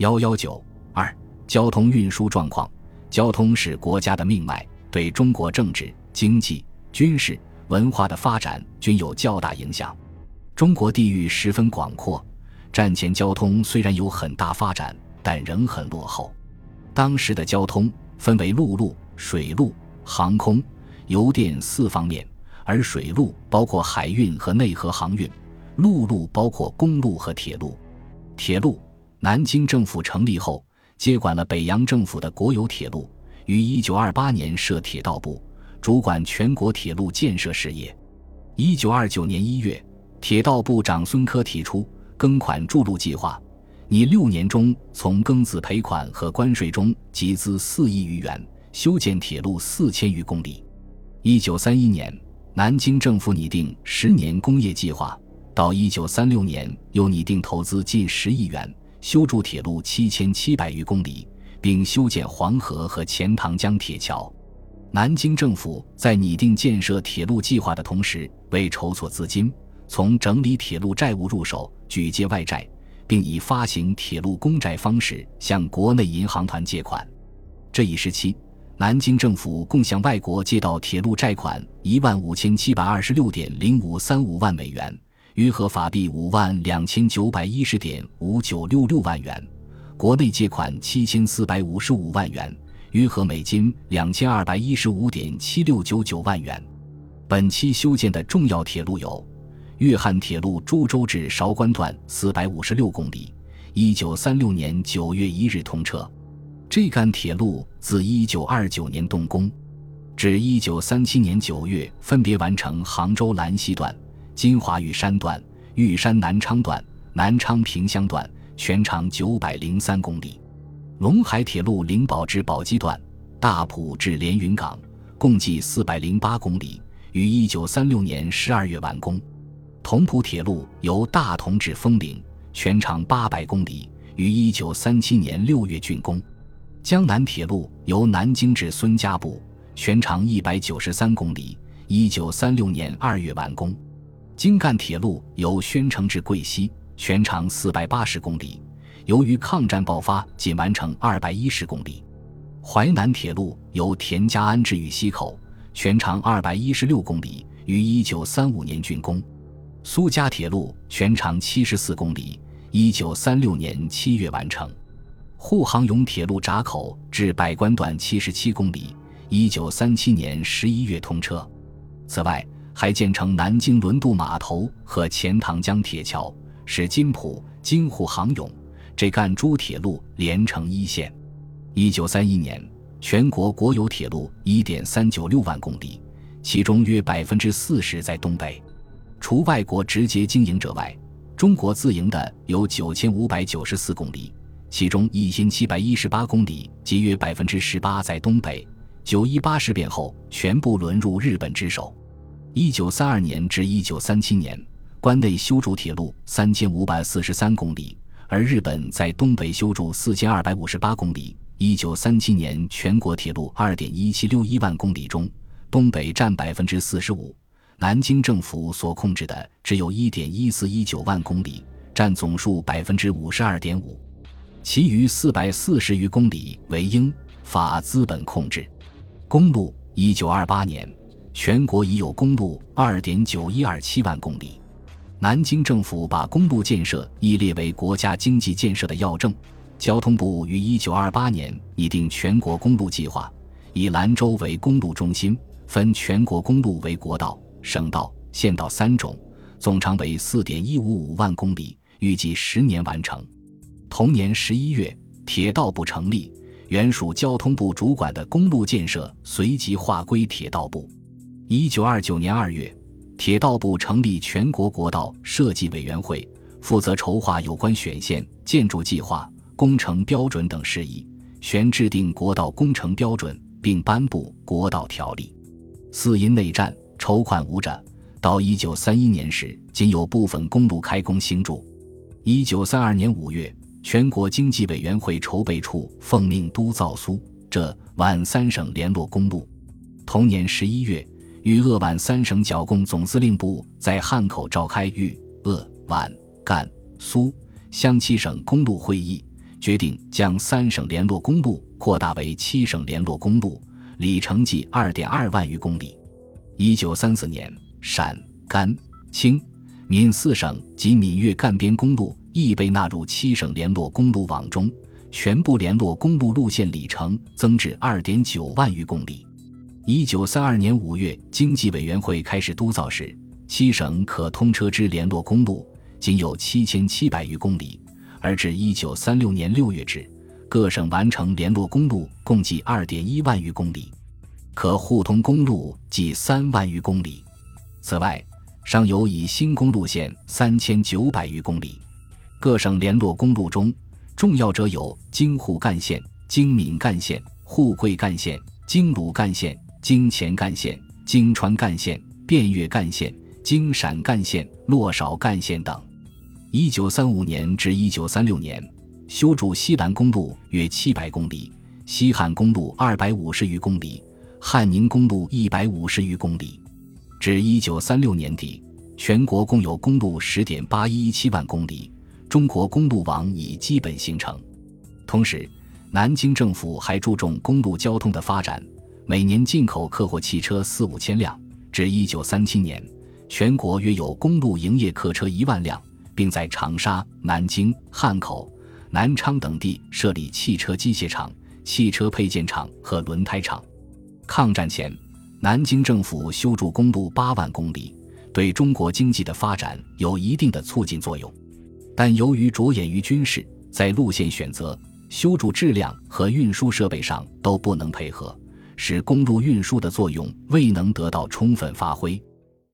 幺幺九二交通运输状况。交通是国家的命脉，对中国政治、经济、军事、文化的发展均有较大影响。中国地域十分广阔，战前交通虽然有很大发展，但仍很落后。当时的交通分为陆路、水路、航空、邮电四方面，而水路包括海运和内河航运，陆路包括公路和铁路。铁路，南京政府成立后。接管了北洋政府的国有铁路，于一九二八年设铁道部，主管全国铁路建设事业。一九二九年一月，铁道部长孙科提出庚款筑路计划，拟六年中从庚子赔款和关税中集资四亿余元，修建铁路四千余公里。一九三一年，南京政府拟定十年工业计划，到一九三六年又拟定投资近十亿元。修筑铁路七千七百余公里，并修建黄河和钱塘江铁桥。南京政府在拟定建设铁路计划的同时，为筹措资金，从整理铁路债务入手，举借外债，并以发行铁路公债方式向国内银行团借款。这一时期，南京政府共向外国借到铁路债款一万五千七百二十六点零五三五万美元。约合法币五万两千九百一十点五九六六万元，国内借款七千四百五十五万元，约合美金两千二百一十五点七六九九万元。本期修建的重要铁路有：粤汉铁路株洲至韶关段四百五十六公里，一九三六年九月一日通车。这干铁路自一九二九年动工，至一九三七年九月分别完成杭州兰溪段。金华玉山段、玉山南昌段、南昌萍乡段全长九百零三公里；陇海铁路灵宝至宝鸡段、大埔至连云港共计四百零八公里，于一九三六年十二月完工；同蒲铁路由大同至丰陵全长八百公里，于一九三七年六月竣工；江南铁路由南京至孙家埠全长一百九十三公里，一九三六年二月完工。京赣铁路由宣城至贵溪，全长四百八十公里，由于抗战爆发，仅完成二百一十公里。淮南铁路由田家庵至玉溪口，全长二百一十六公里，于一九三五年竣工。苏嘉铁路全长七十四公里，一九三六年七月完成。沪杭甬铁路闸口至百官段七十七公里，一九三七年十一月通车。此外，还建成南京轮渡码头和钱塘江铁桥，使金浦、京沪杭甬这赣诸铁路连成一线。一九三一年，全国国有铁路一点三九六万公里，其中约百分之四十在东北。除外国直接经营者外，中国自营的有九千五百九十四公里，其中一千七百一十八公里，即约百分之十八在东北。九一八事变后，全部沦入日本之手。一九三二年至一九三七年，关内修筑铁路三千五百四十三公里，而日本在东北修筑四千二百五十八公里。一九三七年全国铁路二点一七六一万公里中，东北占百分之四十五，南京政府所控制的只有一点一四一九万公里，占总数百分之五十二点五，其余四百四十余公里为英法资本控制。公路，一九二八年。全国已有公路二点九一二七万公里，南京政府把公路建设亦列为国家经济建设的要政。交通部于一九二八年拟定全国公路计划，以兰州为公路中心，分全国公路为国道、省道、县道三种，总长为四点一五五万公里，预计十年完成。同年十一月，铁道部成立，原属交通部主管的公路建设随即划归铁道部。一九二九年二月，铁道部成立全国国道设计委员会，负责筹划有关选线、建筑计划、工程标准等事宜，旋制定国道工程标准，并颁布国道条例。四因内战筹款无着，到一九三一年时，仅有部分公路开工兴筑。一九三二年五月，全国经济委员会筹备处奉命督造苏浙皖三省联络公路。同年十一月。豫鄂皖三省剿共总司令部在汉口召开豫鄂皖赣苏湘七省公路会议，决定将三省联络公路扩大为七省联络公路，里程计二点二万余公里。一九三四年，陕、甘、青、闽四省及闽粤赣边公路亦被纳入七省联络公路网中，全部联络公路路线里程增至二点九万余公里。一九三二年五月，经济委员会开始督造时，七省可通车之联络公路仅有七千七百余公里，而至一九三六年六月止，各省完成联络公路共计二点一万余公里，可互通公路计三万余公里。此外，尚有以新公路线三千九百余公里。各省联络公路中，重要者有京沪干线、京闽干线、沪桂干线、京鲁干线。京黔干线、京川干线、汴越干线、京陕干线、洛少干线等。一九三五年至一九三六年，修筑西兰公路约七百公里，西汉公路二百五十余公里，汉宁公路一百五十余公里。至一九三六年底，全国共有公路十点八一一七万公里，中国公路网已基本形成。同时，南京政府还注重公路交通的发展。每年进口客货汽车四五千辆，至一九三七年，全国约有公路营业客车一万辆，并在长沙、南京、汉口、南昌等地设立汽车机械厂、汽车配件厂和轮胎厂。抗战前，南京政府修筑公路八万公里，对中国经济的发展有一定的促进作用。但由于着眼于军事，在路线选择、修筑质量和运输设备上都不能配合。使公路运输的作用未能得到充分发挥。